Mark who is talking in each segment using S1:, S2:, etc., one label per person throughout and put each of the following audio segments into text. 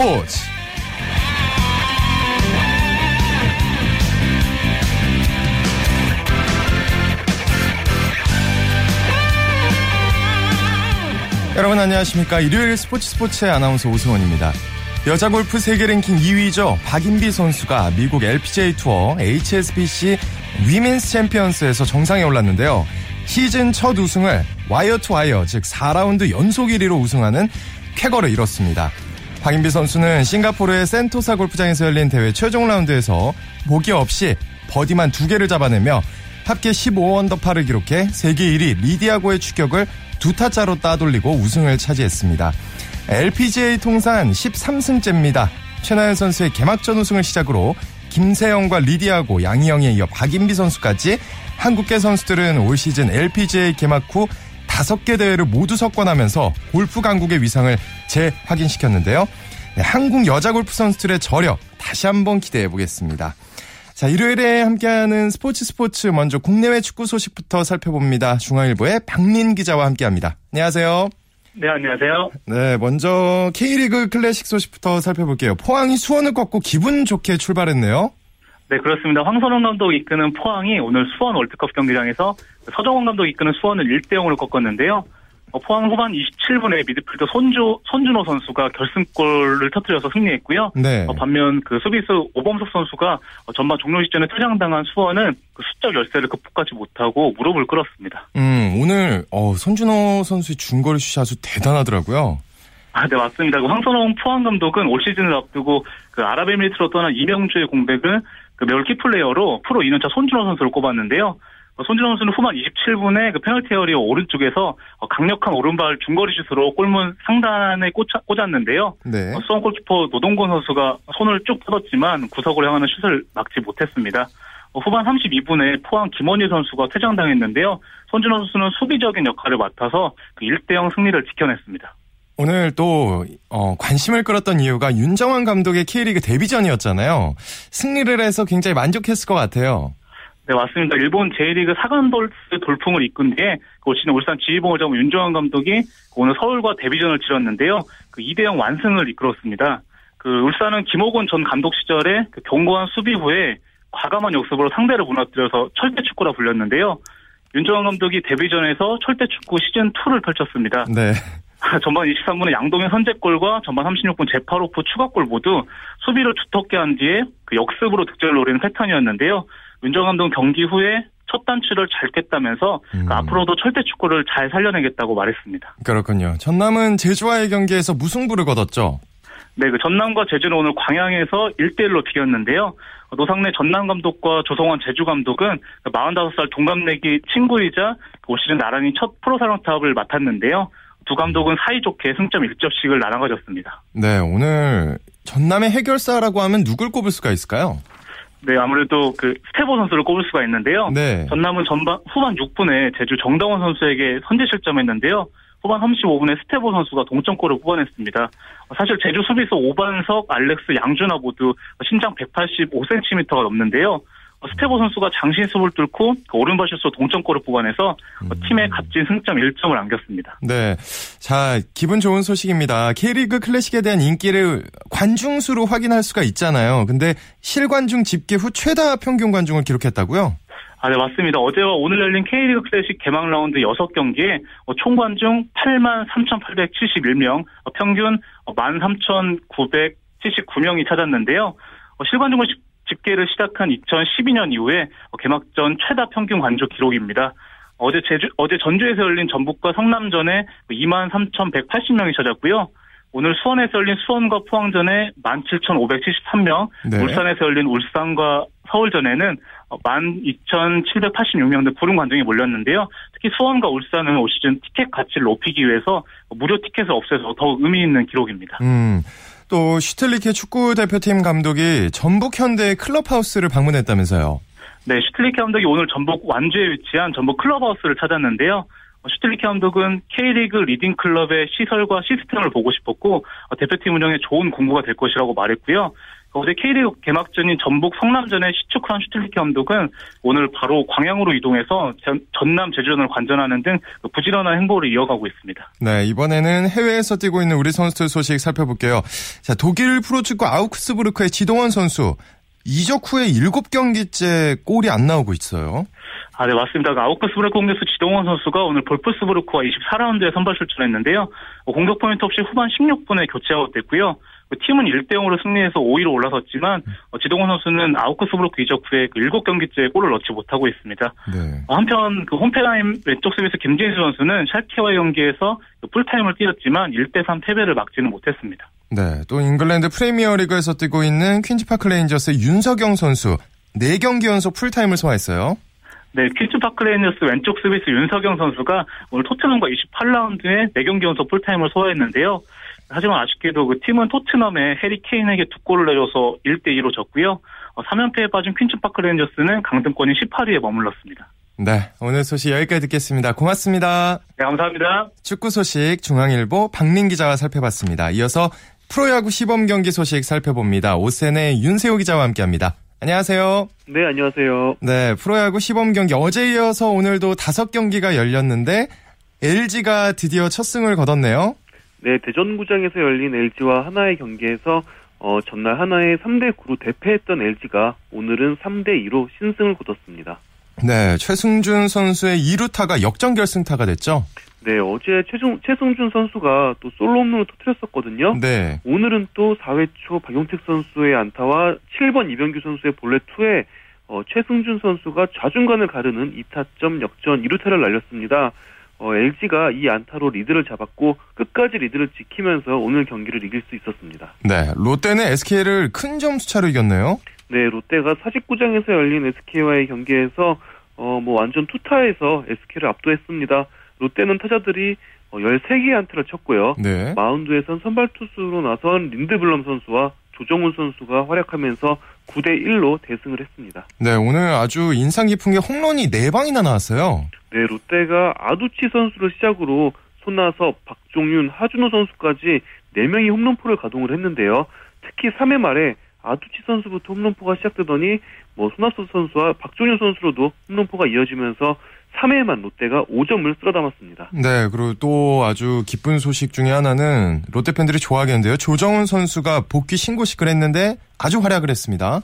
S1: 스포츠. 여러분 안녕하십니까? 일요일 스포츠 스포츠의 아나운서 오승원입니다. 여자 골프 세계 랭킹 2위죠. 박인비 선수가 미국 LPGA 투어 HSBC 위민스 챔피언스에서 정상에 올랐는데요. 시즌 첫 우승을 와이어 투 와이어 즉 4라운드 연속 1위로 우승하는 쾌거를 이뤘습니다 박인비 선수는 싱가포르의 센토사 골프장에서 열린 대회 최종 라운드에서 보기 없이 버디만 두 개를 잡아내며 합계 15언더파를 기록해 세계 1위 리디아고의 추격을 두 타짜로 따돌리고 우승을 차지했습니다. LPGA 통산 13승째입니다. 최나연 선수의 개막전 우승을 시작으로 김세영과 리디아고, 양희영에 이어 박인비 선수까지 한국계 선수들은 올 시즌 LPGA 개막 후 다섯 개 대회를 모두 석권하면서 골프 강국의 위상을 재확인시켰는데요. 네, 한국 여자 골프 선수들의 저력 다시 한번 기대해 보겠습니다. 자, 일요일에 함께하는 스포츠 스포츠 먼저 국내외 축구 소식부터 살펴봅니다. 중앙일보의 박민 기자와 함께합니다. 안녕하세요.
S2: 네, 안녕하세요.
S1: 네, 먼저 K리그 클래식 소식부터 살펴볼게요. 포항이 수원을 꺾고 기분 좋게 출발했네요.
S2: 네, 그렇습니다. 황선홍 감독이 이끄는 포항이 오늘 수원 월드컵 경기장에서 서정원 감독이 이끄는 수원을 1대 0으로 꺾었는데요. 어, 포항 후반 27분에 미드필더 손주, 손준호 선수가 결승골을 터뜨려서 승리했고요.
S1: 네.
S2: 어, 반면 그 수비수 오범석 선수가 어, 전반 종료 시점에 퇴장당한 수원은 그 수적 열세를 극복하지 못하고 무릎을 꿇었습니다.
S1: 음, 오늘 어, 손준호 선수의 중거리 슛이 아주 대단하더라고요.
S2: 아, 네, 맞습니다. 그 황선홍 포항 감독은 올 시즌을 앞두고 그 아랍에미리트로 떠난 이명주의 공백을 그 뭐 key player로 프로 2년차 손준호 선수를 꼽았는데요. 어, 손준호 선수는 후반 27분에 그 페널티 에어리어 오른쪽에서 어, 강력한 오른발 중거리 슛으로 골문 상단에 꽂아, 꽂았는데요.
S1: 네.
S2: 어, 수원 골키퍼 노동건 선수가 손을 쭉 뻗었지만 구석으로 향하는 슛을 막지 못했습니다. 후반 32분에 포항 김원일 선수가 퇴장당했는데요. 손준호 선수는 수비적인 역할을 맡아서 그 1대0 승리를 지켜냈습니다.
S1: 오늘 또 어, 관심을 끌었던 이유가 윤정환 감독의 K리그 데뷔전이었잖아요. 승리를 해서 굉장히 만족했을 것 같아요.
S2: 네, 맞습니다. 일본 J리그 사관돌스 돌풍을 이끈 뒤에 올 시즌 울산 지휘봉을 잡은 윤정환 감독이 오늘 서울과 데뷔전을 치렀는데요. 그 2대0 완승을 이끌었습니다. 그 울산은 김호곤 전 감독 시절에 그 견고한 수비 후에 과감한 역습으로 상대를 무너뜨려서 철대축구라 불렸는데요. 윤정환 감독이 데뷔전에서 철대축구 시즌 2를 펼쳤습니다.
S1: 네.
S2: 전반 23분에 양동현 선제골과 전반 36분 제파로프 추가골 모두 수비를 두텁게 한 뒤에 그 역습으로 득점을 노리는 패턴이었는데요. 윤정 감독은 경기 후에 첫 단추를 잘 깼다면서 그
S1: 음.
S2: 그 앞으로도 철대 축구를 잘 살려내겠다고 말했습니다.
S1: 그렇군요. 전남은 제주와의 경기에서 무승부를 거뒀죠.
S2: 네, 그 전남과 제주는 오늘 광양에서 1대1로 비겼는데요. 노상래 전남 감독과 조성환 제주 감독은 45살 동갑내기 친구이자 올 시즌 나란히 첫 프로 사령탑을 맡았는데요. 두 감독은 사이좋게 승점 1점씩을 나눠 가졌습니다.
S1: 네, 오늘 전남의 해결사라고 하면 누굴 꼽을 수가 있을까요?
S2: 네, 아무래도 그 스테보 선수를 꼽을 수가 있는데요.
S1: 네.
S2: 전남은 전반 후반 6분에 제주 정다원 선수에게 선제 실점했는데요. 후반 35분에 스테보 선수가 동점골을 뽑아냈습니다. 사실 제주 수비수 오반석, 알렉스, 양준하 모두 신장 185cm가 넘는데요. 스테보 선수가 장신수를 뚫고 그 오른발 슛으로 동점골을 뽑아내서 팀의 값진 승점 1점을 안겼습니다.
S1: 네. 자, 기분 좋은 소식입니다. K리그 클래식에 대한 인기를 관중수로 확인할 수가 있잖아요. 근데 실관중 집계 후 최다 평균 관중을 기록했다고요?
S2: 아, 네, 맞습니다. 어제와 오늘 열린 K리그 클래식 개막 라운드 6경기에 총 관중 8만 3,871명, 평균 13,979명이 찾았는데요. 실관중을 집계를 시작한 2012년 이후에 개막전 최다 평균 관중 기록입니다. 어제 제주, 어제 전주에서 열린 전북과 성남전에 23,180명이 찾았고요. 오늘 수원에서 열린 수원과 포항전에 17,573명,
S1: 네.
S2: 울산에서 열린 울산과 서울전에는 12,786명 등 부른 관중이 몰렸는데요. 특히 수원과 울산은 올 시즌 티켓 가치를 높이기 위해서 무료 티켓을 없애서 더욱 의미 있는 기록입니다.
S1: 음. 또 슈틀리케 축구 대표팀 감독이 전북 현대 클럽하우스를 방문했다면서요.
S2: 네, 슈틸리케 감독이 오늘 전북 완주에 위치한 전북 클럽하우스를 찾았는데요. 슈틸리케 감독은 K리그 leading 클럽의 시설과 시스템을 보고 싶었고 어, 대표팀 운영에 좋은 공부가 될 것이라고 말했고요. 어제 K리그 개막전인 전북 성남전의 시축한 슈틸리케 감독은 오늘 바로 광양으로 이동해서 전남 제주전을 관전하는 등 부지런한 행보를 이어가고 있습니다.
S1: 네, 이번에는 해외에서 뛰고 있는 우리 선수들 소식 살펴볼게요. 자, 독일 프로축구 아우크스부르크의 지동원 선수 이적 후에 7경기째 골이 안 나오고 있어요.
S2: 아, 네, 맞습니다. 그 아우크스부르크 공격수 지동원 선수가 오늘 볼프스부르크와 24라운드에 선발 출전했는데요. 공격 포인트 없이 후반 16분에 교체 아웃됐고요. 그 팀은 1대 0으로 승리해서 5위로 올라섰지만 어, 지동원 선수는 아우크스부르크 이적 후에 그 7경기째 골을 넣지 못하고 있습니다. 네. 어, 한편 그 홈페라임 왼쪽 수비수 김진수 선수는 샬케와의 경기에서 그 풀타임을 뛰었지만 1대 3 패배를 막지는 못했습니다.
S1: 네, 또 잉글랜드 프리미어리그에서 뛰고 있는 퀸즈파크 레인저스의 윤석영 선수 4경기 연속 풀타임을 소화했어요.
S2: 네, 퀸즈파크 레인저스 왼쪽 수비수 윤석영 선수가 오늘 토트넘과 28라운드에 4경기 연속 풀타임을 소화했는데요. 하지만 아쉽게도 그 팀은 토트넘에 해리 케인에게 두 골을 내줘서 1대 2로 졌고요. 3연패에 어, 빠진 퀸즈파크 레인저스는 강등권인 18위에 머물렀습니다.
S1: 네, 오늘 소식 여기까지 듣겠습니다. 고맙습니다.
S2: 네, 감사합니다.
S1: 축구 소식 중앙일보 박린 기자와 살펴봤습니다. 이어서 프로야구 시범 경기 소식 살펴봅니다. 오센의 윤세호 기자와 함께합니다. 안녕하세요.
S3: 네, 안녕하세요.
S1: 네, 프로야구 시범 경기 어제 이어서 오늘도 다섯 경기가 열렸는데 LG가 드디어 첫 승을 거뒀네요.
S3: 네, 대전구장에서 열린 LG와 하나의 경기에서 어, 전날 하나의 3대 9로 대패했던 LG가 오늘은 3대 2로 신승을 거뒀습니다.
S1: 네, 최승준 선수의 2루타가 역전 결승타가 됐죠?
S3: 네, 어제 최중, 최승준 선수가 또 솔로 홈런을 터뜨렸었거든요. 네. 오늘은 또 4회 초 박용택 선수의 안타와 7번 이병규 선수의 볼넷 투에 어, 최승준 선수가 좌중간을 가르는 2타점 역전 2루타를 날렸습니다. 어, LG가 이 안타로 리드를 잡았고 끝까지 리드를 지키면서 오늘 경기를 이길 수 있었습니다.
S1: 네, 롯데는 SK를 큰 점수 차로 이겼네요.
S3: 네, 롯데가 사직구장에서 열린 SK와의 경기에서 어, 뭐 완전 투타에서 SK를 압도했습니다. 롯데는 타자들이 13개의 어, 안타를 쳤고요. 네. 마운드에선 선발 투수로 나선 린드블럼 선수와 조정훈 선수가 활약하면서 9대 1로 대승을 했습니다.
S1: 네, 오늘 아주 인상 깊은 게 홈런이 4방이나 나왔어요.
S3: 네, 롯데가 아두치 선수를 시작으로 손나섭, 박종윤, 하준호 선수까지 4명이 홈런포를 가동을 했는데요. 특히 3회 말에 아두치 선수부터 홈런포가 시작되더니 뭐 손아섭 선수와 박종윤 선수로도 홈런포가 이어지면서 3회만 롯데가 5점을 쓸어 담았습니다.
S1: 네, 그리고 또 아주 기쁜 소식 중에 하나는 롯데 팬들이 좋아하겠는데요. 조정훈 선수가 복귀 신고식을 했는데 아주 활약을 했습니다.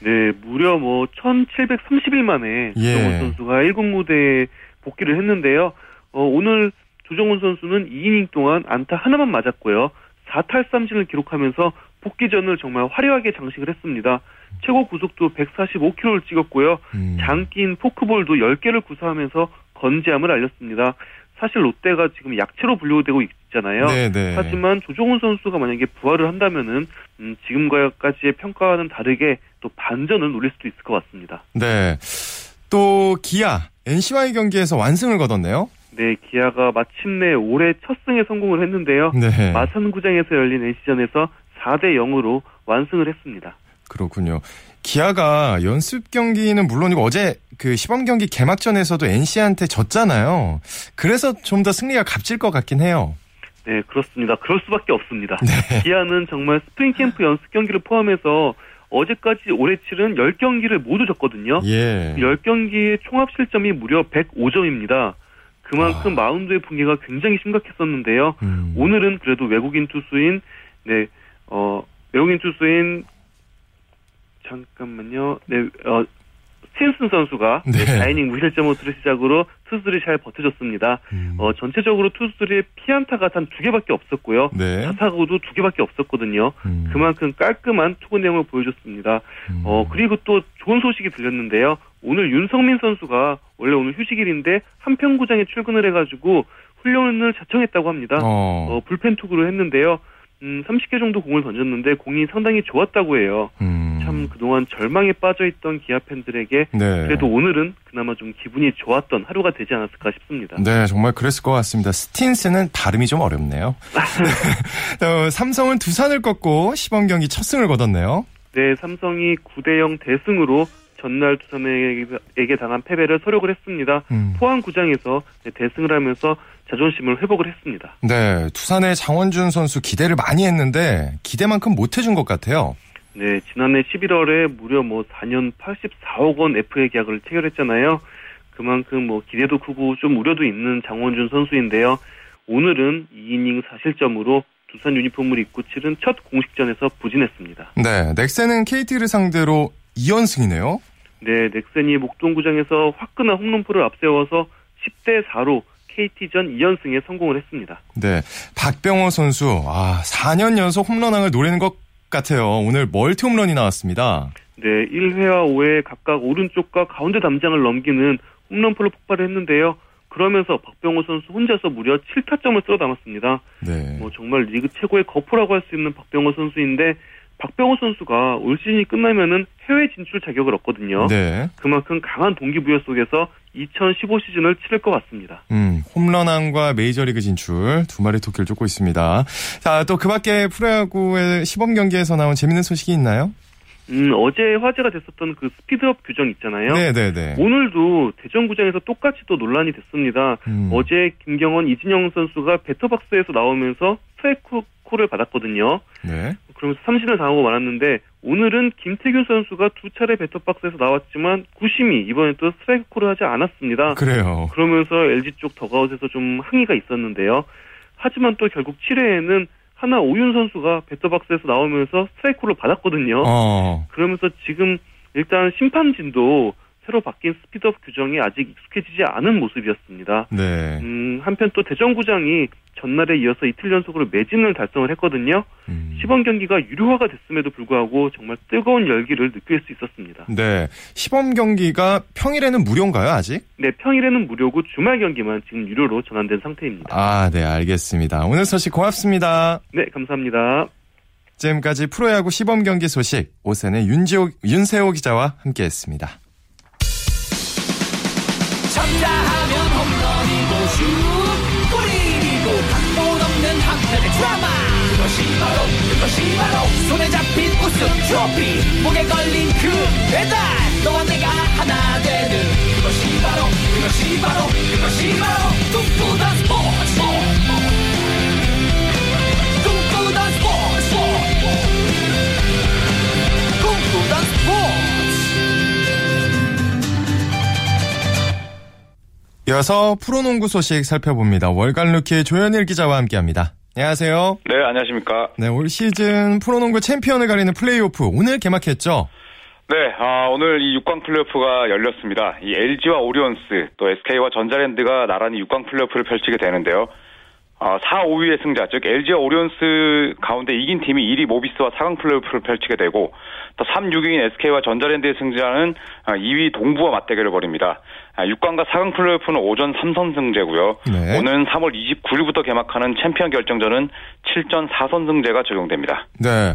S3: 네, 무려 뭐 1730일 만에 예. 조정훈 선수가 1군 무대에 복귀를 했는데요. 어, 오늘 조정훈 선수는 2이닝 동안 안타 하나만 맞았고요. 4탈삼진을 기록하면서 복귀전을 정말 화려하게 장식을 했습니다. 최고 구속도 145km를 찍었고요. 음. 장기인 포크볼도 10개를 구사하면서 건재함을 알렸습니다. 사실 롯데가 지금 약체로 분류되고 있잖아요. 네네. 네. 하지만 조종훈 선수가 만약에 부활을 한다면은 음, 지금과까지의 평가와는 다르게 또 반전을 노릴 수도 있을 것 같습니다.
S1: 네. 또 기아 NC와의 경기에서 완승을 거뒀네요.
S3: 네, 기아가 마침내 올해 첫 승에 성공을 했는데요. 네. 마산구장에서 열린 NC전에서 4대 0으로 완승을 했습니다.
S1: 그렇군요. 기아가 연습 경기는 물론이고 어제 그 시범 경기 개막전에서도 NC한테 졌잖아요. 그래서 좀 더 승리가 값질 것 같긴 해요.
S3: 네, 그렇습니다. 그럴 수밖에 없습니다. 네. 기아는 정말 스프링 캠프 연습 경기를 포함해서 어제까지 올해 치른 10경기를 모두 졌거든요. 예. 10경기의 총합 실점이 무려 105점입니다. 그만큼 아. 마운드의 붕괴가 굉장히 심각했었는데요. 음. 오늘은 그래도 외국인 투수인 네, 어, 외국인 투수인 잠깐만요. 네, 어, 스틴슨 선수가 네. 4이닝 무실점 호투를 시작으로 투수들이 잘 버텨줬습니다. 음. 어, 전체적으로 투수들의 피안타가 단 두 개밖에 없었고요. 네. 차타구도 두 개밖에 없었거든요. 음. 그만큼 깔끔한 투구 내용을 보여줬습니다. 음. 어, 그리고 또 좋은 소식이 들렸는데요. 오늘 윤성민 선수가 원래 오늘 휴식일인데 한평구장에 출근을 해가지고 훈련을 자청했다고 합니다. 어. 어 불펜 투구를 했는데요. 음, 30개 정도 공을 던졌는데 공이 상당히 좋았다고 해요. 음. 참 그동안 절망에 빠져있던 기아 팬들에게 네. 그래도 오늘은 그나마 좀 기분이 좋았던 하루가 되지 않았을까 싶습니다.
S1: 네, 정말 그랬을 것 같습니다. 스틴스는 발음이 좀 어렵네요. 어, 삼성은 두산을 꺾고 시범 경기 첫 승을 거뒀네요.
S3: 네, 삼성이 9대0 대승으로 전날 두산에게 당한 패배를 서력을 했습니다. 음. 포항구장에서 대승을 하면서 자존심을 회복을 했습니다.
S1: 네, 투산의 장원준 선수 기대를 많이 했는데 기대만큼 못 해준 것 같아요.
S3: 네, 지난해 11월에 무려 뭐 4년 84억 원 FA 계약을 체결했잖아요. 그만큼 뭐 기대도 크고 좀 우려도 있는 장원준 선수인데요. 오늘은 2이닝 4실점으로 두산 유니폼을 입고 치른 첫 공식전에서 부진했습니다.
S1: 네, 넥센은 KT를 상대로 2연승이네요.
S3: 네, 넥센이 목동구장에서 화끈한 홈런포를 앞세워서 10대 4로 KT전 2연승에 성공을 했습니다.
S1: 네, 박병호 선수 아 4년 연속 홈런왕을 노리는 것 같아요. 오늘 멀티 홈런이 나왔습니다.
S3: 네, 1회와 5회 각각 오른쪽과 가운데 담장을 넘기는 홈런포로 폭발을 했는데요. 그러면서 박병호 선수 혼자서 무려 7타점을 쓸어 담았습니다. 네. 뭐 정말 리그 최고의 거포라고 할 수 있는 박병호 선수인데 박병호 선수가 올 시즌이 끝나면은 해외 진출 자격을 얻거든요. 네. 그만큼 강한 동기부여 속에서 2015 시즌을 치를 것 같습니다.
S1: 음, 홈런왕과 메이저리그 진출 두 마리 토끼를 쫓고 있습니다. 자, 또 그 밖에 프로야구의 시범 경기에서 나온 재밌는 소식이 있나요?
S3: 음, 어제 화제가 됐었던 그 스피드업 규정 있잖아요. 네네네. 네, 네. 오늘도 대전구장에서 똑같이 또 논란이 됐습니다. 음. 어제 김경언, 이진영 선수가 배터박스에서 나오면서 스트라이크 콜을 받았거든요. 네. 그러면서 삼진을 당하고 말았는데 오늘은 김태균 선수가 두 차례 배터박스에서 나왔지만 구심이 이번에 또 스트라이크 콜을 하지 않았습니다.
S1: 그래요.
S3: 그러면서 LG 쪽 더그아웃에서 좀 항의가 있었는데요. 하지만 또 결국 7회에는 한화 오윤 선수가 배터박스에서 나오면서 스트라이크를 받았거든요. 어. 그러면서 지금 일단 심판진도 새로 바뀐 스피드업 규정이 아직 익숙해지지 않은 모습이었습니다. 네. 음, 한편 또 대전구장이 전날에 이어서 이틀 연속으로 매진을 달성을 했거든요. 음. 시범 경기가 유료화가 됐음에도 불구하고 정말 뜨거운 열기를 느낄 수 있었습니다.
S1: 네. 시범 경기가 평일에는 무료인가요, 아직?
S3: 네, 평일에는 무료고 주말 경기만 지금 유료로 전환된 상태입니다.
S1: 아, 네, 알겠습니다. 오늘 소식 고맙습니다.
S3: 네, 감사합니다.
S1: 지금까지 프로야구 시범 경기 소식 오세의 윤지호, 윤세호 기자와 함께했습니다. 그것이 바로 그것이 바로 손에 잡힌 우승 트로피 목에 걸린 그 배달 너와 내가 하나 되는 그것이 바로 그것이 바로 그것이 바로 꿈꾸던 스포츠 꿈꾸던 스포츠 꿈꾸던 스포츠 이어서 프로농구 소식 살펴봅니다. 월간 루키 조현일 기자와 함께합니다. 안녕하세요.
S4: 네, 안녕하십니까.
S1: 네, 올 시즌 프로농구 챔피언을 가리는 플레이오프 오늘 개막했죠?
S4: 네, 아, 오늘 이 6강 플레이오프가 열렸습니다. 이 LG와 오리온스, 또 SK와 전자랜드가 나란히 6강 플레이오프를 펼치게 되는데요. 어, 4, 5위의 승자, 즉 LG와 오리온스 가운데 이긴 팀이 1위 모비스와 4강 플레이오프를 펼치게 되고 또 3, 6위인 SK와 전자랜드의 승자는 2위 어, 동부와 맞대결을 벌입니다. 6강과 아, 4강 플레이오프는 5전 3선승제고요. 네. 오는 3월 29일부터 개막하는 챔피언 결정전은 7전 4선승제가 적용됩니다.
S1: 네.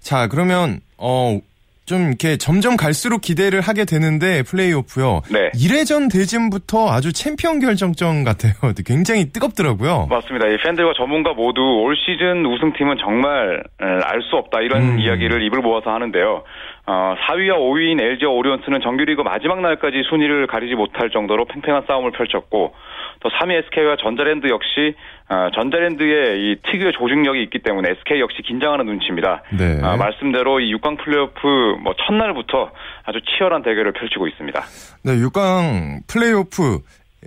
S1: 자, 그러면 어, 좀 이렇게 점점 갈수록 기대를 하게 되는데 플레이오프요. 네. 1회전 대진부터 아주 챔피언 결정전 같아요. 굉장히 뜨겁더라고요.
S4: 맞습니다. 이 팬들과 전문가 모두 올 시즌 우승팀은 정말 알 수 없다 이런 음. 이야기를 입을 모아서 하는데요. 어, 4위와 5위인 LG와 오리온스는 정규리그 마지막 날까지 순위를 가리지 못할 정도로 팽팽한 싸움을 펼쳤고 또 3위 SK와 전자랜드 역시 어, 전자랜드의 이 특유의 조직력이 있기 때문에 SK 역시 긴장하는 눈치입니다. 네. 어, 말씀대로 이 6강 플레이오프 뭐 첫날부터 아주 치열한 대결을 펼치고 있습니다.
S1: 네, 6강 플레이오프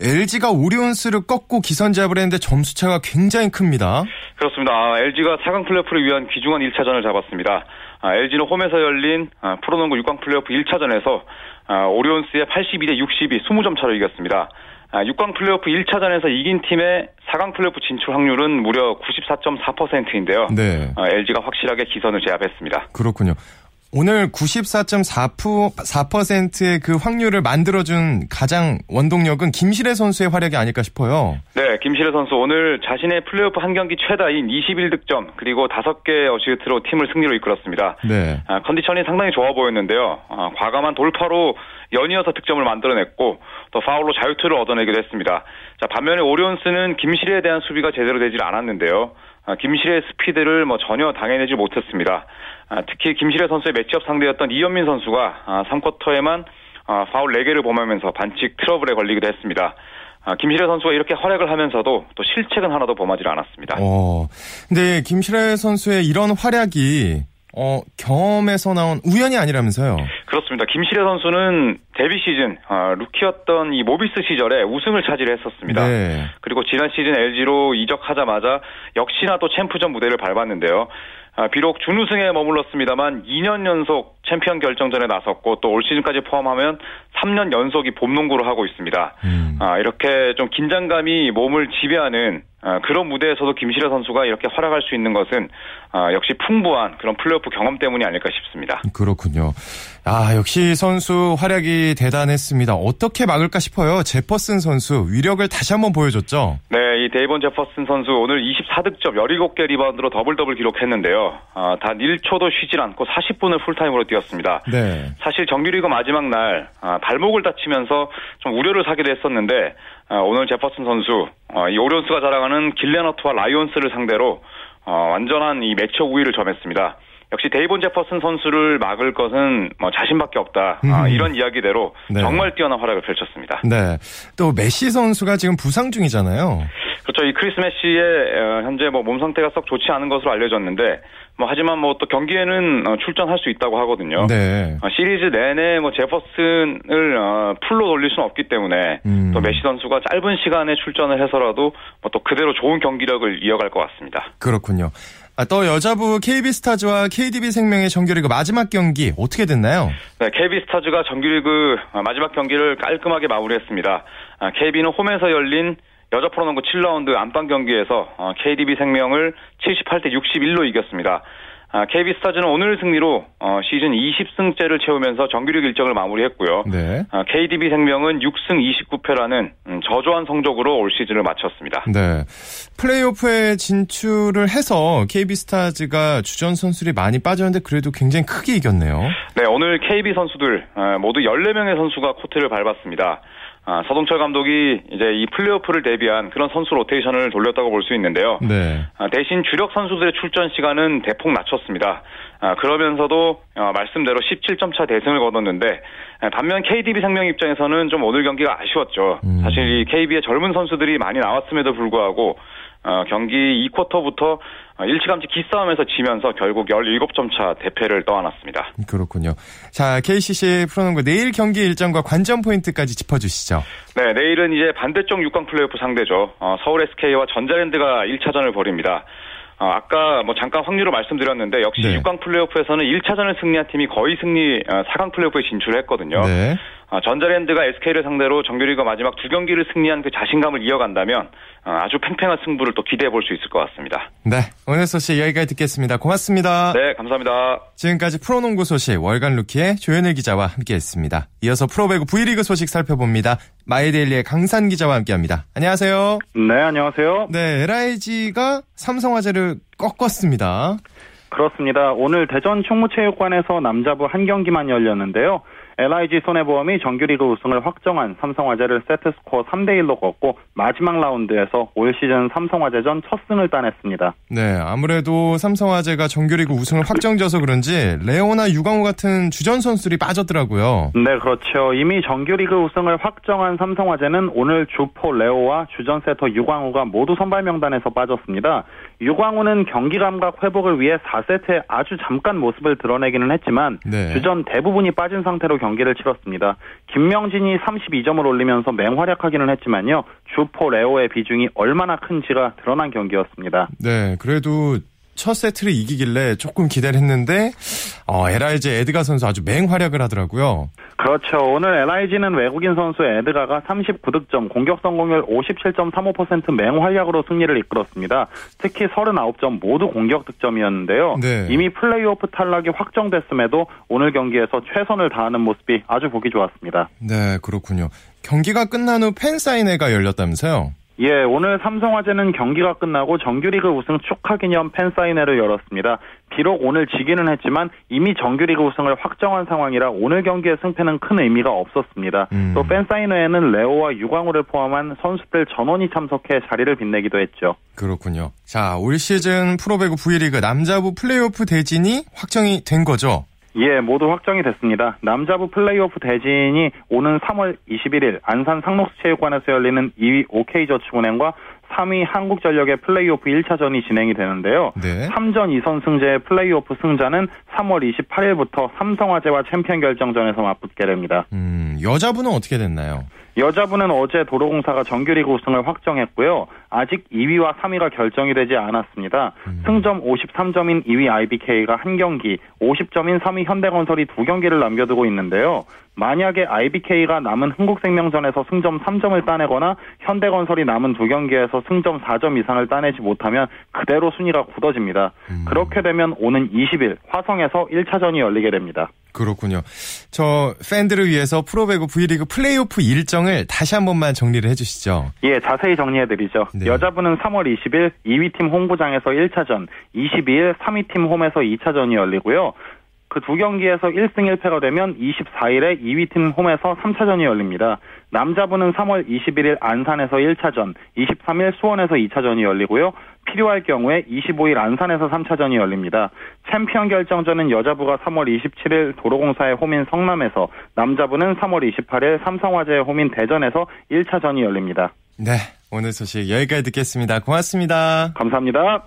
S1: LG가 오리온스를 꺾고 기선제압을 했는데 점수차가 굉장히 큽니다.
S4: 그렇습니다. 아, LG가 4강 플레이오프를 위한 귀중한 1차전을 잡았습니다. 아, LG는 홈에서 열린 아, 프로농구 6강 플레이오프 1차전에서 아, 오리온스의 82대 62 20점 차로 이겼습니다. 6강 플레이오프 1차전에서 이긴 팀의 4강 플레이오프 진출 확률은 무려 94.4%인데요. 네. LG가 확실하게 기선을 제압했습니다.
S1: 그렇군요. 오늘 94.4%의 그 확률을 만들어준 가장 원동력은 김시래 선수의 활약이 아닐까 싶어요.
S4: 네, 김시래 선수 오늘 자신의 플레이오프 한 경기 최다인 21득점 그리고 5개 어시스트로 팀을 승리로 이끌었습니다. 네. 아, 컨디션이 상당히 좋아 보였는데요. 아, 과감한 돌파로 연이어서 득점을 만들어냈고 또 파울로 자유투를 얻어내기도 했습니다. 자, 반면에 오리온스는 김실애에 대한 수비가 제대로 되질 않았는데요. 아, 김실의 스피드를 뭐 전혀 당해내지 못했습니다. 아, 특히 김실의 선수의 매치업 상대였던 이현민 선수가 3쿼터에만 아, 파울 4개를 범하면서 반칙 트러블에 걸리기도 했습니다. 김실의 선수가 이렇게 활약을 하면서도 또 실책은 하나도 범하지 않았습니다.
S1: 어, 근데 김실의 선수의 이런 활약이 어, 경험에서 나온 우연이 아니라면서요?
S4: 그렇습니다. 김시래 선수는 데뷔 시즌 어, 루키였던 이 모비스 시절에 우승을 차지했었습니다. 네. 그리고 지난 시즌 LG로 이적하자마자 역시나 또 챔프전 무대를 밟았는데요. 아, 비록 준우승에 머물렀습니다만 2년 연속 챔피언 결정전에 나섰고 또 올 시즌까지 포함하면 3년 연속의 봄농구를 하고 있습니다. 음. 아, 이렇게 좀 긴장감이 몸을 지배하는 아, 그런 무대에서도 김시래 선수가 이렇게 활약할 수 있는 것은 아, 역시 풍부한 그런 플레이오프 경험 때문이 아닐까 싶습니다.
S1: 그렇군요. 아 역시 선수 활약이 대단했습니다. 어떻게 막을까 싶어요. 제퍼슨 선수 위력을 다시 한번 보여줬죠.
S4: 네, 이 데이본 제퍼슨 선수 오늘 24득점 17개 리바운드로 더블 더블 기록했는데요. 아, 단 1초도 쉬질 않고 40분을 풀타임으로 뛰었습니다. 네. 사실 정규리그 마지막 날 아, 발목을 다치면서 좀 우려를 사기도 했었는데 아, 오늘 제퍼슨 선수 아, 이 오리온스가 자랑하는 길렌워터와 라이온스를 상대로 어, 완전한 이 매치업 우위를 점했습니다. 역시 데이본 제퍼슨 선수를 막을 것은 뭐 자신밖에 없다. 음. 아, 이런 이야기대로 네. 정말 뛰어난 활약을 펼쳤습니다.
S1: 네. 또 메시 선수가 지금 부상 중이잖아요.
S4: 그렇죠. 이 크리스 메시의 어, 현재 뭐 몸 상태가 썩 좋지 않은 것으로 알려졌는데 뭐 하지만 뭐 또 경기에는 어, 출전할 수 있다고 하거든요. 네. 어, 시리즈 내내 뭐 제퍼슨을 풀로 돌릴 수는 없기 때문에 음. 또 메시 선수가 짧은 시간에 출전을 해서라도 뭐 또 그대로 좋은 경기력을 이어갈 것 같습니다.
S1: 그렇군요. 아, 또 여자부 KB스타즈와 KDB 생명의 정규리그 마지막 경기 어떻게 됐나요?
S4: 네, KB스타즈가 정규리그 마지막 경기를 깔끔하게 마무리했습니다. KB는 홈에서 열린 여자 프로농구 7라운드 안방 경기에서 KDB 생명을 78대 61로 이겼습니다. 아, KB 스타즈는 오늘 승리로 어, 시즌 20승째를 채우면서 정규리그 일정을 마무리했고요. 네. 아, KDB 생명은 6승 29패라는 음, 저조한 성적으로 올 시즌을 마쳤습니다.
S1: 네. 플레이오프에 진출을 해서 KB 스타즈가 주전 선수들이 많이 빠졌는데 그래도 굉장히 크게 이겼네요.
S4: 네, 오늘 KB 선수들 아, 모두 14명의 선수가 코트를 밟았습니다. 아, 서동철 감독이 이제 이 플레이오프를 대비한 그런 선수 로테이션을 돌렸다고 볼 수 있는데요. 네. 아, 대신 주력 선수들의 출전 시간은 대폭 낮췄습니다. 아, 그러면서도 어, 말씀대로 17점 차 대승을 거뒀는데 반면 KDB 생명 입장에서는 좀 오늘 경기가 아쉬웠죠. 음. 사실 이 KB의 젊은 선수들이 많이 나왔음에도 불구하고 어, 경기 2쿼터부터 일찌감치 기싸움에서 지면서 결국 17점 차 대패를 떠안았습니다.
S1: 그렇군요. 자, KCC 프로농구 내일 경기 일정과 관전 포인트까지 짚어주시죠.
S4: 네, 내일은 이제 반대쪽 6강 플레이오프 상대죠. 어, 서울 SK와 전자랜드가 1차전을 벌입니다. 어, 아까 뭐 잠깐 확률을 말씀드렸는데 역시 네. 6강 플레이오프에서는 1차전을 승리한 팀이 거의 승리 4강 어, 플레이오프에 진출했거든요. 네. 어, 전자랜드가 SK를 상대로 정규리그 마지막 두 경기를 승리한 그 자신감을 이어간다면 어, 아주 팽팽한 승부를 또 기대해 볼 수 있을 것 같습니다.
S1: 네, 오늘 소식 여기까지 듣겠습니다. 고맙습니다.
S4: 네, 감사합니다.
S1: 지금까지 프로농구 소식 월간 루키의 조현일 기자와 함께했습니다. 이어서 프로배구 V리그 소식 살펴봅니다. 마이데일리의 강산 기자와 함께합니다. 안녕하세요.
S5: 네, 안녕하세요.
S1: 네, LIG가 삼성화재를 꺾었습니다.
S5: 그렇습니다. 오늘 대전 충무체육관에서 남자부 한 경기만 열렸는데요. LIG 손해보험이 정규리그 우승을 확정한 삼성화재를 세트스코어 3대1로 꺾고 마지막 라운드에서 올 시즌 삼성화재전 첫 승을 따냈습니다.
S1: 네, 아무래도 삼성화재가 정규리그 우승을 확정져서 그런지 레오나 유광호 같은 주전 선수들이 빠졌더라고요.
S5: 네, 그렇죠. 이미 정규리그 우승을 확정한 삼성화재는 오늘 주포 레오와 주전 세터 유광호가 모두 선발 명단에서 빠졌습니다. 유광호는 경기 감각 회복을 위해 4세트에 아주 잠깐 모습을 드러내기는 했지만 네. 주전 대부분이 빠진 상태로 경기를 치렀습니다. 김명진이 32점을 올리면서 맹활약하기는 했지만요. 주포 레오의 비중이 얼마나 큰지가 드러난 경기였습니다.
S1: 네, 그래도 첫 세트를 이기길래 조금 기대를 했는데 어, LIG 에드가 선수 아주 맹활약을 하더라고요.
S5: 그렇죠. 오늘 LIG는 외국인 선수 에드가가 39득점, 공격 성공률 57.35% 맹활약으로 승리를 이끌었습니다. 특히 39점 모두 공격 득점이었는데요. 네. 이미 플레이오프 탈락이 확정됐음에도 오늘 경기에서 최선을 다하는 모습이 아주 보기 좋았습니다.
S1: 네, 그렇군요. 경기가 끝난 후 팬사인회가 열렸다면서요?
S5: 예, 오늘 삼성화재는 경기가 끝나고 정규리그 우승 축하 기념 팬사인회를 열었습니다. 비록 오늘 지기는 했지만 이미 정규리그 우승을 확정한 상황이라 오늘 경기의 승패는 큰 의미가 없었습니다. 음. 또 팬사인회에는 레오와 유광우를 포함한 선수들 전원이 참석해 자리를 빛내기도 했죠.
S1: 그렇군요. 자, 올 시즌 프로배구 V리그 남자부 플레이오프 대진이 확정이 된 거죠?
S5: 예, 모두 확정이 됐습니다. 남자부 플레이오프 대진이 오는 3월 21일 안산 상록수체육관에서 열리는 2위 OK저축은행과 3위 한국전력의 플레이오프 1차전이 진행이 되는데요. 네. 3전 2선승제의 플레이오프 승자는 3월 28일부터 삼성화재와 챔피언 결정전에서 맞붙게 됩니다.
S1: 음, 여자부는 어떻게 됐나요?
S5: 여자부는 어제 도로공사가 정규리그 우승을 확정했고요. 아직 2위와 3위가 결정이 되지 않았습니다. 음. 승점 53점인 2위 IBK가 한 경기, 50점인 3위 현대건설이 두 경기를 남겨두고 있는데요. 만약에 IBK가 남은 흥국생명전에서 승점 3점을 따내거나 현대건설이 남은 두 경기에서 승점 4점 이상을 따내지 못하면 그대로 순위가 굳어집니다. 음. 그렇게 되면 오는 20일 화성에서 1차전이 열리게 됩니다.
S1: 그렇군요. 저 팬들을 위해서 프로배구 V리그 플레이오프 일정을 다시 한 번만 정리를 해주시죠.
S5: 예, 자세히 정리해드리죠. 네. 여자분은 3월 20일 2위 팀 홍구장에서 1차전, 22일 3위 팀 홈에서 2차전이 열리고요. 그 두 경기에서 1승 1패가 되면 24일에 2위 팀 홈에서 3차전이 열립니다. 남자분은 3월 21일 안산에서 1차전, 23일 수원에서 2차전이 열리고요. 필요할 경우에 25일 안산에서 3차전이 열립니다. 챔피언 결정전은 여자부가 3월 27일 도로공사의 홈인 성남에서, 남자부는 3월 28일 삼성화재의 홈인 대전에서 1차전이 열립니다.
S1: 네, 오늘 소식 여기까지 듣겠습니다. 고맙습니다.
S5: 감사합니다.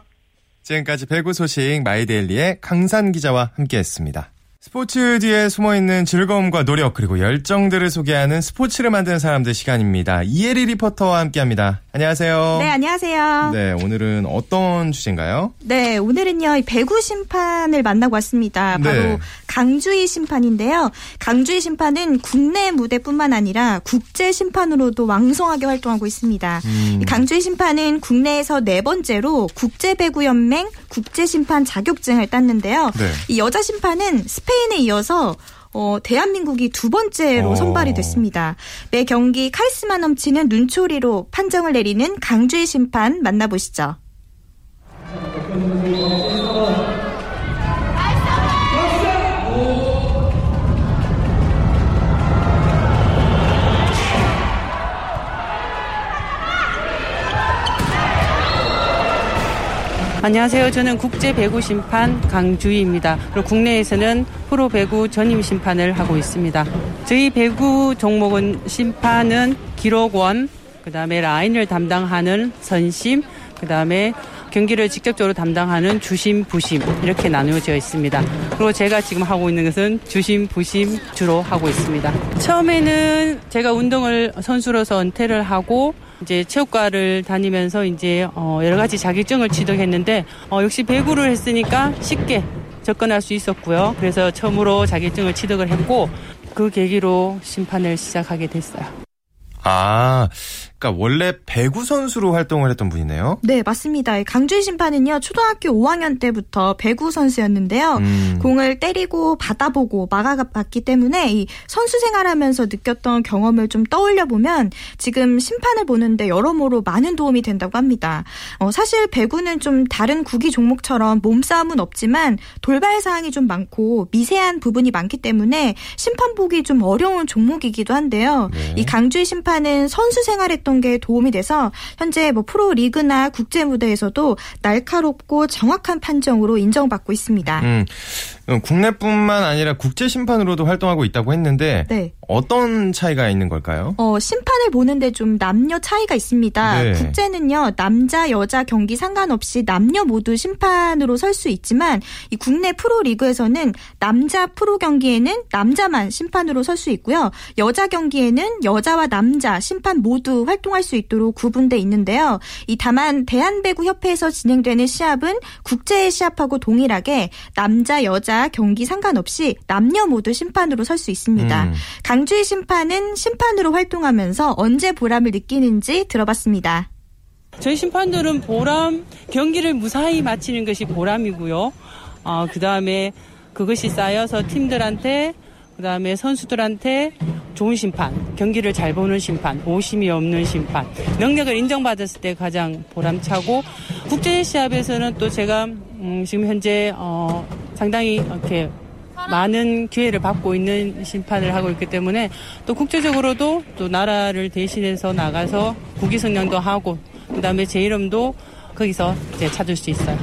S1: 지금까지 배구 소식 마이데일리의 강산 기자와 함께했습니다. 스포츠 뒤에 숨어있는 즐거움과 노력 그리고 열정들을 소개하는 스포츠를 만드는 사람들 시간입니다. 이혜리 리포터와 함께합니다. 안녕하세요.
S6: 네, 안녕하세요.
S1: 네, 오늘은 어떤 주제인가요?
S6: 네, 오늘은요 배구 심판을 만나고 왔습니다. 바로 네. 강주희 심판인데요. 강주희 심판은 국내 무대뿐만 아니라 국제 심판으로도 왕성하게 활동하고 있습니다. 음. 강주희 심판은 국내에서 네 번째로 국제 배구 연맹 국제 심판 자격증을 땄는데요. 네. 이 여자 심판은 스페인 스페인에 이어서 어, 대한민국이 두 번째로 어. 선발이 됐습니다. 매 경기 카리스마 넘치는 눈초리로 판정을 내리는 강주의 심판 만나보시죠.
S7: 안녕하세요. 저는 국제 배구 심판 강주희입니다. 그리고 국내에서는 프로 배구 전임 심판을 하고 있습니다. 저희 배구 종목은 심판은 기록원, 그다음에 라인을 담당하는 선심, 그다음에 경기를 직접적으로 담당하는 주심, 부심 이렇게 나누어져 있습니다. 그리고 제가 지금 하고 있는 것은 주심, 부심 주로 하고 있습니다. 처음에는 제가 운동을 선수로서 은퇴를 하고 이제 체육과를 다니면서 이제 어 여러 가지 자격증을 취득했는데 어 역시 배구를 했으니까 쉽게 접근할 수 있었고요. 그래서 처음으로 자격증을 취득을 했고 그 계기로 심판을 시작하게 됐어요.
S1: 아, 그러니까 원래 배구 선수로 활동을 했던 분이네요.
S6: 네, 맞습니다. 강주희 심판은요 초등학교 5학년 때부터 배구 선수였는데요. 음. 공을 때리고 받아보고 막아봤기 때문에 이 선수 생활하면서 느꼈던 경험을 좀 떠올려 보면 지금 심판을 보는데 여러모로 많은 도움이 된다고 합니다. 어, 사실 배구는 좀 다른 구기 종목처럼 몸싸움은 없지만 돌발 사항이 좀 많고 미세한 부분이 많기 때문에 심판 보기 좀 어려운 종목이기도 한데요. 네. 이 강주희 심판은 선수 생활했던 게 도움이 돼서 현재 뭐 프로 리그나 국제 무대에서도 날카롭고 정확한 판정으로 인정받고 있습니다. 음,
S1: 국내뿐만 아니라 국제 심판으로도 활동하고 있다고 했는데 네. 어떤 차이가 있는 걸까요?
S6: 어, 심판을 보는데 좀 남녀 차이가 있습니다. 네. 국제는요 남자 여자 경기 상관없이 남녀 모두 심판으로 설 수 있지만 이 국내 프로 리그에서는 남자 프로 경기에는 남자만 심판으로 설 수 있고요 여자 경기에는 여자와 남자 심판 모두 활 활동할 수 있도록 구분돼 있는데요. 이 다만 대한배구협회에서 진행되는 시합은 국제 시합하고 동일하게 남자 여자 경기 상관없이 남녀 모두 심판으로 설 수 있습니다. 음. 강주희 심판은 심판으로 활동하면서 언제 보람을 느끼는지 들어봤습니다.
S7: 저희 심판들은 보람 경기를 무사히 마치는 것이 보람이고요. 어, 그 다음에 그것이 쌓여서 팀들한테 그 다음에 선수들한테 좋은 심판, 경기를 잘 보는 심판, 오심이 없는 심판, 능력을 인정받았을 때 가장 보람차고 국제 시합에서는 또 제가 음, 지금 현재 어, 상당히 이렇게 많은 기회를 받고 있는 심판을 하고 있기 때문에 또 국제적으로도 또 나라를 대신해서 나가서 국위 성량도 하고 그다음에 제 이름도 거기서 이제 찾을 수 있어요.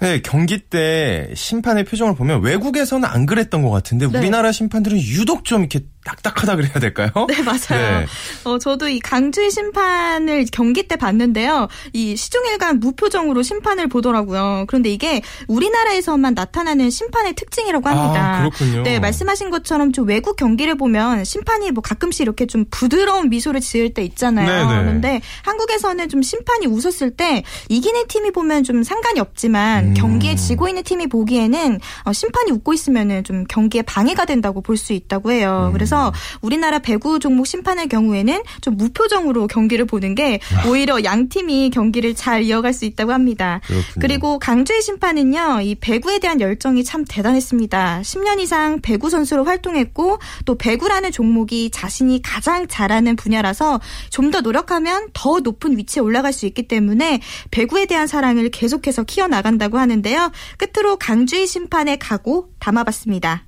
S1: 네, 경기 때 심판의 표정을 보면 외국에서는 안 그랬던 것 같은데 네. 우리나라 심판들은 유독 좀 이렇게 딱딱하다 그래야 될까요?
S6: 네, 맞아요. 네. 어, 저도 이 강주의 심판을 경기 때 봤는데요. 이 시종일관 무표정으로 심판을 보더라고요. 그런데 이게 우리나라에서만 나타나는 심판의 특징이라고 합니다.
S1: 아, 그렇군요.
S6: 네, 말씀하신 것처럼 좀 외국 경기를 보면 심판이 뭐 가끔씩 이렇게 좀 부드러운 미소를 지을 때 있잖아요. 네네. 네. 그런데 한국에서는 좀 심판이 웃었을 때 이기는 팀이 보면 좀 상관이 없지만 음. 경기에 지고 있는 팀이 보기에는 어, 심판이 웃고 있으면은 좀 경기에 방해가 된다고 볼 수 있다고 해요. 음. 그래서 우리나라 배구 종목 심판의 경우에는 좀 무표정으로 경기를 보는 게 아. 오히려 양 팀이 경기를 잘 이어갈 수 있다고 합니다. 그렇군요. 그리고 강주의 심판은요, 이 배구에 대한 열정이 참 대단했습니다. 10년 이상 배구 선수로 활동했고 또 배구라는 종목이 자신이 가장 잘하는 분야라서 좀 더 노력하면 더 높은 위치에 올라갈 수 있기 때문에 배구에 대한 사랑을 계속해서 키워나간다고 하는데요. 끝으로 강주의 심판의 각오 담아봤습니다.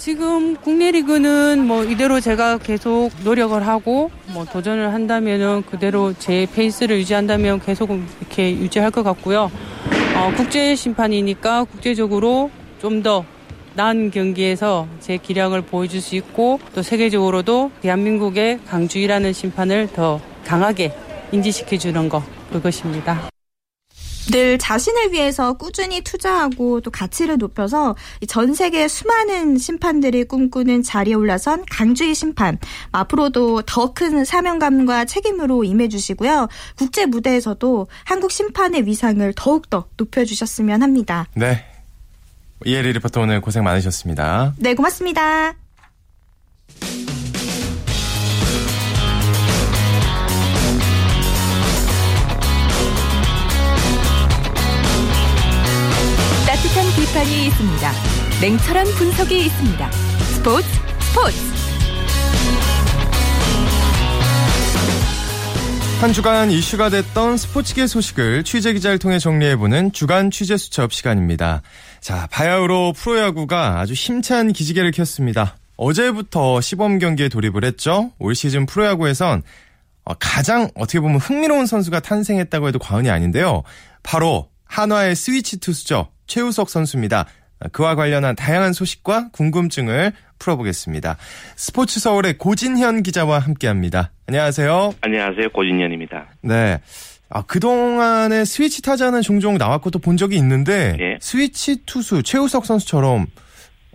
S7: 지금 국내 리그는 뭐 이대로 제가 계속 노력을 하고 뭐 도전을 한다면은 그대로 제 페이스를 유지한다면 계속 이렇게 유지할 것 같고요. 어, 국제 심판이니까 국제적으로 좀 더 나은 경기에서 제 기량을 보여줄 수 있고 또 세계적으로도 대한민국의 강주이라는 심판을 더 강하게 인지시켜주는 거 그것입니다.
S6: 늘 자신을 위해서 꾸준히 투자하고 또 가치를 높여서 전 세계 수많은 심판들이 꿈꾸는 자리에 올라선 강주의 심판. 앞으로도 더 큰 사명감과 책임으로 임해주시고요. 국제 무대에서도 한국 심판의 위상을 더욱더 높여주셨으면 합니다.
S1: 네. 이혜리 리포터 오늘 고생 많으셨습니다.
S6: 네, 고맙습니다.
S8: 비판이 있습니다. 냉철한 분석이 있습니다. 스포츠 스포츠
S1: 한 주간 이슈가 됐던 스포츠계 소식을 취재 기자를 통해 정리해보는 주간 취재 수첩 시간입니다. 자, 바야흐로 프로야구가 아주 힘찬 기지개를 켰습니다. 어제부터 시범 경기에 돌입을 했죠. 올 시즌 프로야구에선 어, 가장 어떻게 보면 흥미로운 선수가 탄생했다고 해도 과언이 아닌데요. 바로 한화의 스위치 투수죠. 최우석 선수입니다. 그와 관련한 다양한 소식과 궁금증을 풀어보겠습니다. 스포츠 서울의 고진현 기자와 함께합니다. 안녕하세요.
S9: 안녕하세요. 고진현입니다.
S1: 네. 아, 그동안에 스위치 타자는 종종 나왔고 또 본 적이 있는데 예. 스위치 투수 최우석 선수처럼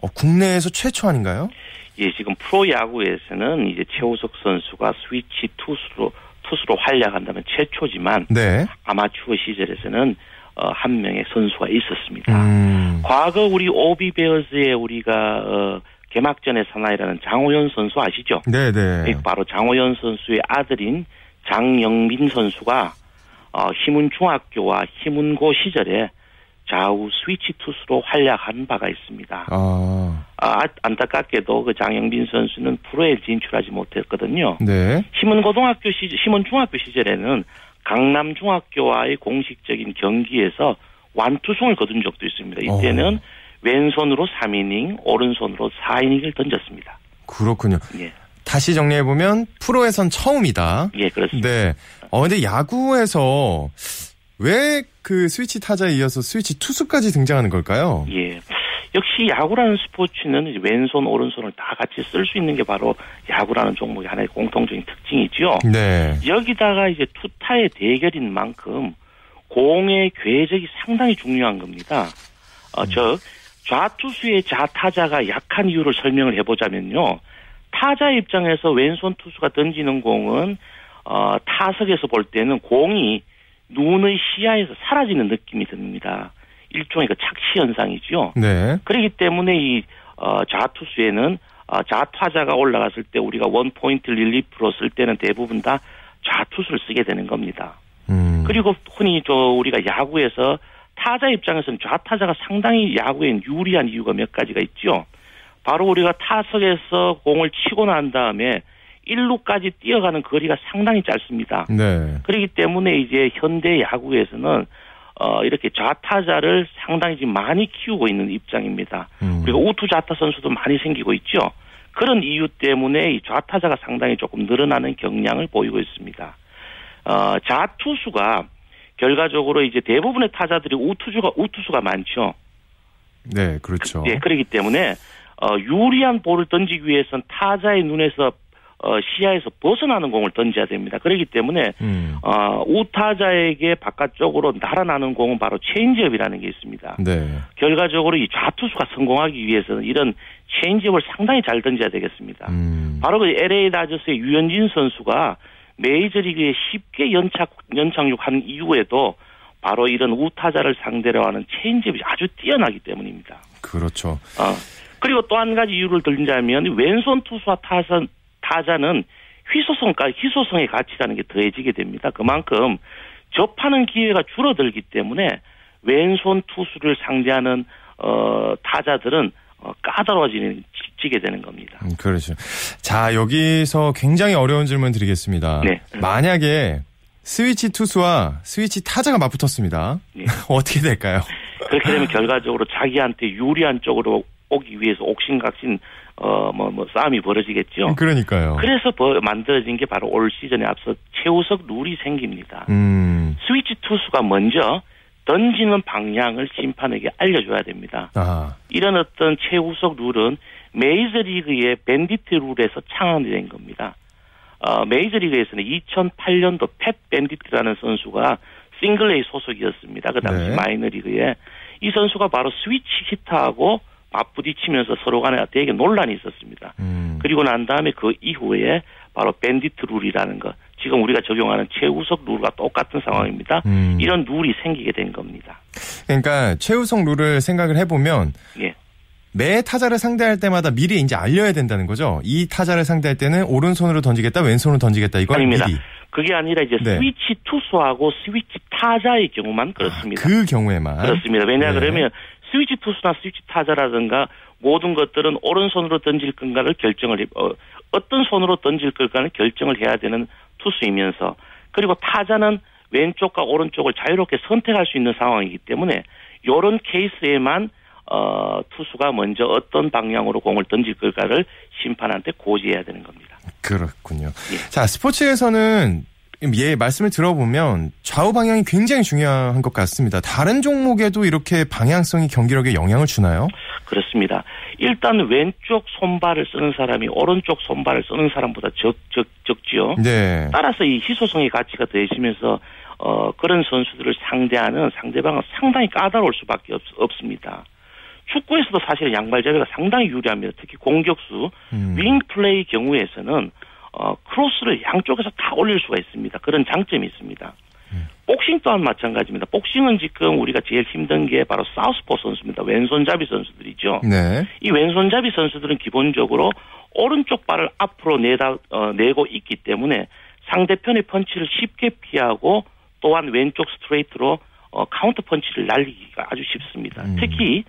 S1: 어, 국내에서 최초 아닌가요?
S9: 예, 지금 프로 야구에서는 이제 최우석 선수가 스위치 투수로 투수로 활약한다면 최초지만 네. 아마추어 시절에서는 어, 한 명의 선수가 있었습니다. 음. 과거 우리 오비 베어즈에 우리가 어, 개막전의 사나이라는 장호연 선수 아시죠?
S1: 네네.
S9: 네, 바로 장호연 선수의 아들인 장영민 선수가 어, 희문 중학교와 희문고 시절에 좌우 스위치 투수로 활약한 바가 있습니다. 아. 아 안타깝게도 그 장영빈 선수는 프로에 진출하지 못했거든요. 네. 희문고등학교 시절, 희문중학교 시절에는 강남 중학교와의 공식적인 경기에서 완투승을 거둔 적도 있습니다. 이때는 어. 왼손으로 3이닝, 오른손으로 4이닝을 던졌습니다.
S1: 그렇군요. 예. 다시 정리해 보면 프로에선 처음이다.
S9: 예, 그렇습니다.
S1: 네. 어, 근데 야구에서 왜 그 스위치 타자에 이어서 스위치 투수까지 등장하는 걸까요?
S9: 예. 역시 야구라는 스포츠는 왼손, 오른손을 다 같이 쓸 수 있는 게 바로 야구라는 종목의 하나의 공통적인 특징이죠. 네. 여기다가 이제 투타의 대결인 만큼 공의 궤적이 상당히 중요한 겁니다. 어, 음. 즉, 좌투수의 좌타자가 약한 이유를 설명을 해보자면요. 타자 입장에서 왼손 투수가 던지는 공은 어, 타석에서 볼 때는 공이 눈의 시야에서 사라지는 느낌이 듭니다. 일종의 그 착시 현상이죠. 네. 그렇기 때문에 이 어, 좌투수에는 어, 좌타자가 올라갔을 때 우리가 원 포인트 릴리프로 쓸 때는 대부분 다 좌투수를 쓰게 되는 겁니다. 음. 그리고 흔히 저 우리가 야구에서 타자 입장에서는 좌타자가 상당히 야구엔 유리한 이유가 몇 가지가 있죠. 바로 우리가 타석에서 공을 치고 난 다음에 1루까지 뛰어가는 거리가 상당히 짧습니다. 네. 그렇기 때문에 이제 현대 야구에서는 어, 이렇게 좌타자를 상당히 지금 많이 키우고 있는 입장입니다. 음. 그리고 우투 좌타 선수도 많이 생기고 있죠. 그런 이유 때문에 이 좌타자가 상당히 조금 늘어나는 경향을 보이고 있습니다. 어, 좌투수가 결과적으로 이제 대부분의 타자들이 우투수가 우투수가 많죠.
S1: 네, 그렇죠.
S9: 예, 그렇기 때문에 어, 유리한 볼을 던지기 위해서는 타자의 눈에서 어, 시야에서 벗어나는 공을 던져야 됩니다. 그렇기 때문에 음. 어, 우타자에게 바깥쪽으로 달아나는 공은 바로 체인지업이라는 게 있습니다. 네. 결과적으로 이 좌투수가 성공하기 위해서는 이런 체인지업을 상당히 잘 던져야 되겠습니다. 음. 바로 그 LA 다저스의 류현진 선수가 메이저리그에 쉽게 연착 연착륙한 이후에도 바로 이런 우타자를 상대로 하는 체인지업이 아주 뛰어나기 때문입니다.
S1: 그렇죠.
S9: 어. 그리고 또 한 가지 이유를 들자면 왼손 투수와 타선 타자는 희소성까 희소성의 가치라는 게 더해지게 됩니다. 그만큼 접하는 기회가 줄어들기 때문에 왼손 투수를 상대하는 어, 타자들은 어, 까다로워지는 지게 되는 겁니다.
S1: 음, 그렇죠. 자 여기서 굉장히 어려운 질문 드리겠습니다. 네. 만약에 스위치 투수와 스위치 타자가 맞붙었습니다. 네. 어떻게 될까요?
S9: 그렇게 되면 결과적으로 자기한테 유리한 쪽으로 오기 위해서 옥신각신 어뭐뭐 뭐 싸움이 벌어지겠죠.
S1: 그러니까요.
S9: 그래서 만들어진 게 바로 올 시즌에 앞서 최우석 룰이 생깁니다. 음. 스위치 투수가 먼저 던지는 방향을 심판에게 알려줘야 됩니다. 아하. 이런 어떤 최우석 룰은 메이저리그의 밴디트 룰에서 창안된 겁니다. 어, 메이저리그에서는 2008년도 팻 밴디트라는 선수가 싱글A 소속이었습니다. 그 당시 네. 마이너리그에 이 선수가 바로 스위치 히터하고 맞부딪히면서 서로 간에 되게 논란이 있었습니다. 음. 그리고 난 다음에 그 이후에 바로 밴디트 룰이라는 것, 지금 우리가 적용하는 최우석 룰과 똑같은 상황입니다. 음. 이런 룰이 생기게 된 겁니다.
S1: 그러니까 최우석 룰을 생각을 해보면 예. 매 타자를 상대할 때마다 미리 이제 알려야 된다는 거죠. 이 타자를 상대할 때는 오른손으로 던지겠다, 왼손으로 던지겠다. 이건
S9: 아닙니다.
S1: 미리.
S9: 그게 아니라 이제 네. 스위치 투수하고 스위치 타자의 경우만 그렇습니다.
S1: 아, 그 경우에만
S9: 그렇습니다. 왜냐 네. 그러면 스위치 투수나 스위치 타자라든가 모든 것들은 오른손으로 던질 건가를 결정을 어, 어떤 손으로 던질 걸까를 결정을 해야 되는 투수이면서 그리고 타자는 왼쪽과 오른쪽을 자유롭게 선택할 수 있는 상황이기 때문에 이런 케이스에만 어, 투수가 먼저 어떤 방향으로 공을 던질 걸까를 심판한테 고지해야 되는 겁니다.
S1: 그렇군요. 예. 자, 스포츠에서는 예, 말씀을 들어보면 좌우 방향이 굉장히 중요한 것 같습니다. 다른 종목에도 이렇게 방향성이 경기력에 영향을 주나요?
S9: 그렇습니다. 일단 왼쪽 손발을 쓰는 사람이 오른쪽 손발을 쓰는 사람보다 적, 적, 적지요. 네. 따라서 이 희소성의 가치가 더해지면서 어, 그런 선수들을 상대하는 상대방은 상당히 까다로울 수밖에 없, 없습니다. 축구에서도 사실 양발 자비가 상당히 유리합니다. 특히 공격수 음. 윙 플레이 경우에서는 어, 크로스를 양쪽에서 다 올릴 수가 있습니다. 그런 장점이 있습니다. 음. 복싱 또한 마찬가지입니다. 복싱은 지금 우리가 제일 힘든 게 바로 사우스포 선수입니다. 왼손잡이 선수들이죠. 네. 이 왼손잡이 선수들은 기본적으로 오른쪽 발을 앞으로 내다 어, 내고 있기 때문에 상대편의 펀치를 쉽게 피하고 또한 왼쪽 스트레이트로 어, 카운터 펀치를 날리기가 아주 쉽습니다. 음. 특히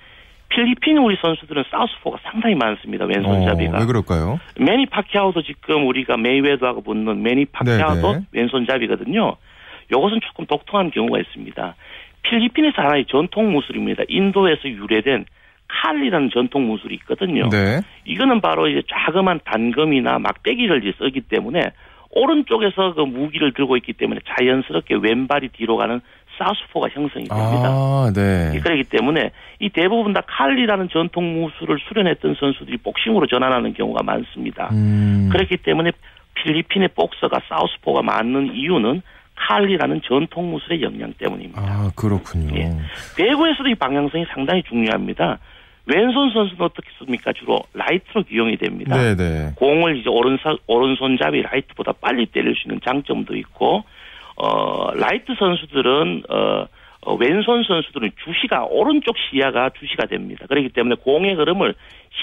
S9: 필리핀 우리 선수들은 사우스포가 상당히 많습니다. 왼손잡이가.
S1: 어, 왜 그럴까요?
S9: 매니 파키아오도 지금 우리가 메이웨더하고 붙는 매니 파키아오도 네네. 왼손잡이거든요. 이것은 조금 독특한 경우가 있습니다. 필리핀에서 하나의 전통 무술입니다. 인도에서 유래된 칼리라는 전통 무술이 있거든요. 네. 이거는 바로 이제 자그만 단검이나 막대기를 이제 쓰기 때문에 오른쪽에서 그 무기를 들고 있기 때문에 자연스럽게 왼발이 뒤로 가는 사우스포가 형성이 됩니다.
S1: 아, 네.
S9: 그렇기 때문에 이 대부분 다 칼리라는 전통 무술을 수련했던 선수들이 복싱으로 전환하는 경우가 많습니다. 음. 그렇기 때문에 필리핀의 복서가 사우스포가 많은 이유는 칼리라는 전통 무술의 영향 때문입니다.
S1: 아, 그렇군요. 예.
S9: 배구에서도 이 방향성이 상당히 중요합니다. 왼손 선수는 어떻게 씁니까? 주로 라이트로 기용이 됩니다. 네네. 네. 공을 이제 오른손, 오른손잡이 라이트보다 빨리 때릴 수 있는 장점도 있고 어, 라이트 선수들은, 어, 어, 왼손 선수들은 주시가 오른쪽 시야가 주시가 됩니다. 그렇기 때문에 공의 흐름을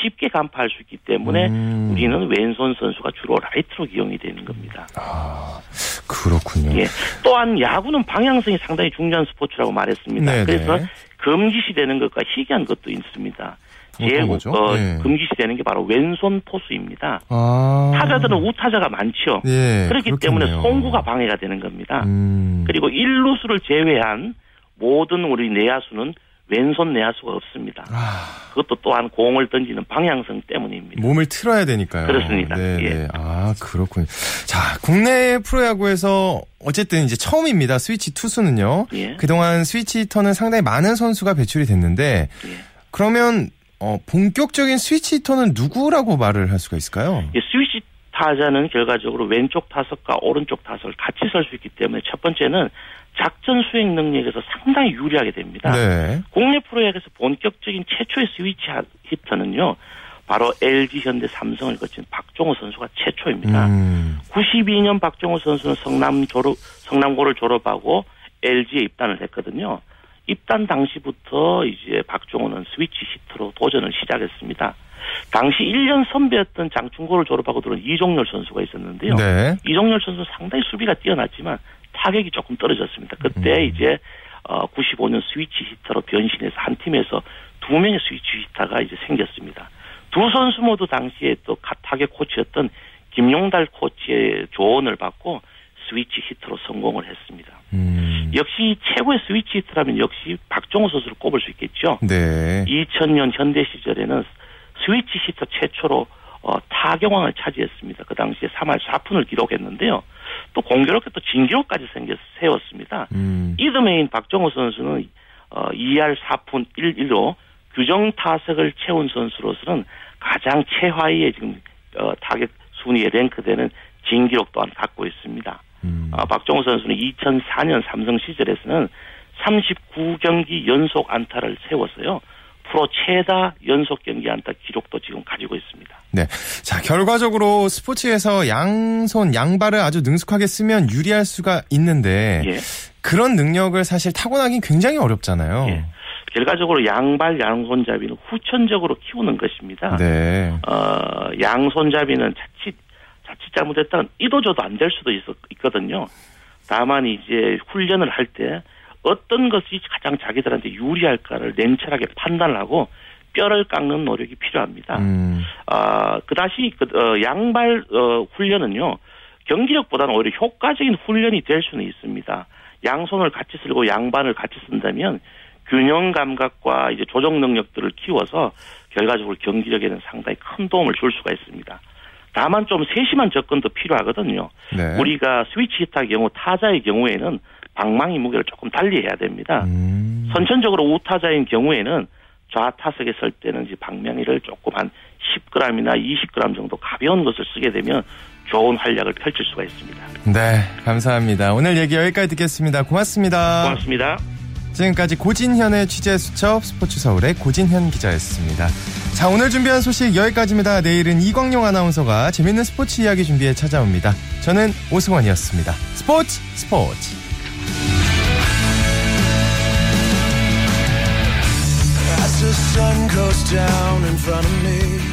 S9: 쉽게 간파할 수 있기 때문에 음. 우리는 왼손 선수가 주로 라이트로 기용이 되는 겁니다.
S1: 아 그렇군요.
S9: 예. 또한 야구는 방향성이 상당히 중요한 스포츠라고 말했습니다. 네네. 그래서 금기시되는 것과 희귀한 것도 있습니다. 제일 어, 네. 금기시되는 게 바로 왼손 포수입니다. 아. 타자들은 우타자가 많죠. 네, 그렇기 그렇겠네요. 때문에 송구가 방해가 되는 겁니다. 음. 그리고 1루수를 제외한 모든 우리 내야수는 왼손 내야수가 없습니다. 아. 그것도 또한 공을 던지는 방향성 때문입니다.
S1: 몸을 틀어야 되니까요.
S9: 그렇습니다. 네, 예.
S1: 네. 아 그렇군요. 자 국내 프로야구에서 어쨌든 이제 처음입니다. 스위치 투수는요. 예. 그동안 스위치 터는 상당히 많은 선수가 배출이 됐는데 예. 그러면 어, 본격적인 스위치 히터는 누구라고 말을 할 수가 있을까요?
S9: 예, 스위치 타자는 결과적으로 왼쪽 타석과 오른쪽 타석을 같이 설 수 있기 때문에 첫 번째는 작전 수행 능력에서 상당히 유리하게 됩니다. 네. 국내 프로야구에서 본격적인 최초의 스위치 히터는요. 바로 LG 현대 삼성을 거친 박종호 선수가 최초입니다. 음. 92년 박종호 선수는 성남 졸업 성남고를 졸업하고 LG에 입단을 했거든요. 입단 당시부터 이제 박종호는 스위치 히터로 도전을 시작했습니다. 당시 1년 선배였던 장충고를 졸업하고 들어온 이종열 선수가 있었는데요. 네. 이종열 선수 상당히 수비가 뛰어났지만 타격이 조금 떨어졌습니다. 그때 음. 이제 어 95년 스위치 히터로 변신해서 한 팀에서 두 명의 스위치 히터가 이제 생겼습니다. 두 선수 모두 당시에 또 타격 코치였던 김용달 코치의 조언을 받고 스위치 히터로 성공을 했습니다. 음. 역시 최고의 스위치 히터라면 역시 박종호 선수를 꼽을 수 있겠죠. 네. 2000년 현대 시절에는 스위치 히터 최초로 어, 타격왕을 차지했습니다. 그 당시에 3할 4푼을 기록했는데요. 또 공교롭게 또 진기록까지 생겨 세웠습니다. 음. 이듬해인 박종호 선수는 어, 2할 4푼 1, 1로 규정 타석을 채운 선수로서는 가장 최하위에 지금 어, 타격 순위에 랭크되는 진기록 또한 갖고 있습니다. 음. 어, 박정호 선수는 2004년 삼성 시절에서는 39경기 연속 안타를 세웠어요. 프로 최다 연속 경기 안타 기록도 지금 가지고 있습니다.
S1: 네. 자, 결과적으로 스포츠에서 양손, 양발을 아주 능숙하게 쓰면 유리할 수가 있는데 예. 그런 능력을 사실 타고나긴 굉장히 어렵잖아요. 예.
S9: 결과적으로 양발 양손잡이는 후천적으로 키우는 것입니다. 네. 어, 양손잡이는 자칫 자칫 잘못했다면 이도저도 안 될 수도 있, 있거든요. 다만 이제 훈련을 할 때 어떤 것이 가장 자기들한테 유리할까를 냉철하게 판단을 하고 뼈를 깎는 노력이 필요합니다. 음. 아, 그다시 그, 어, 양발 어, 훈련은요 경기력보다는 오히려 효과적인 훈련이 될 수는 있습니다. 양손을 같이 쓸고 양반을 같이 쓴다면 균형 감각과 이제 조정 능력들을 키워서 결과적으로 경기력에는 상당히 큰 도움을 줄 수가 있습니다. 다만 좀 세심한 접근도 필요하거든요. 네. 우리가 스위치 히타 경우 타자의 경우에는 방망이 무게를 조금 달리 해야 됩니다. 음. 선천적으로 우타자인 경우에는 좌타석에 설 때는 이제 방망이를 조금 한 10g이나 20g 정도 가벼운 것을 쓰게 되면 좋은 활약을 펼칠 수가 있습니다.
S1: 네, 감사합니다. 오늘 얘기 여기까지 듣겠습니다. 고맙습니다.
S9: 고맙습니다.
S1: 지금까지 고진현의 취재 수첩 스포츠 서울의 고진현 기자였습니다. 자, 오늘 준비한 소식 여기까지입니다. 내일은 이광용 아나운서가 재밌는 스포츠 이야기 준비해 찾아옵니다. 저는 오승원이었습니다. 스포츠 스포츠. The sun goes down in front of me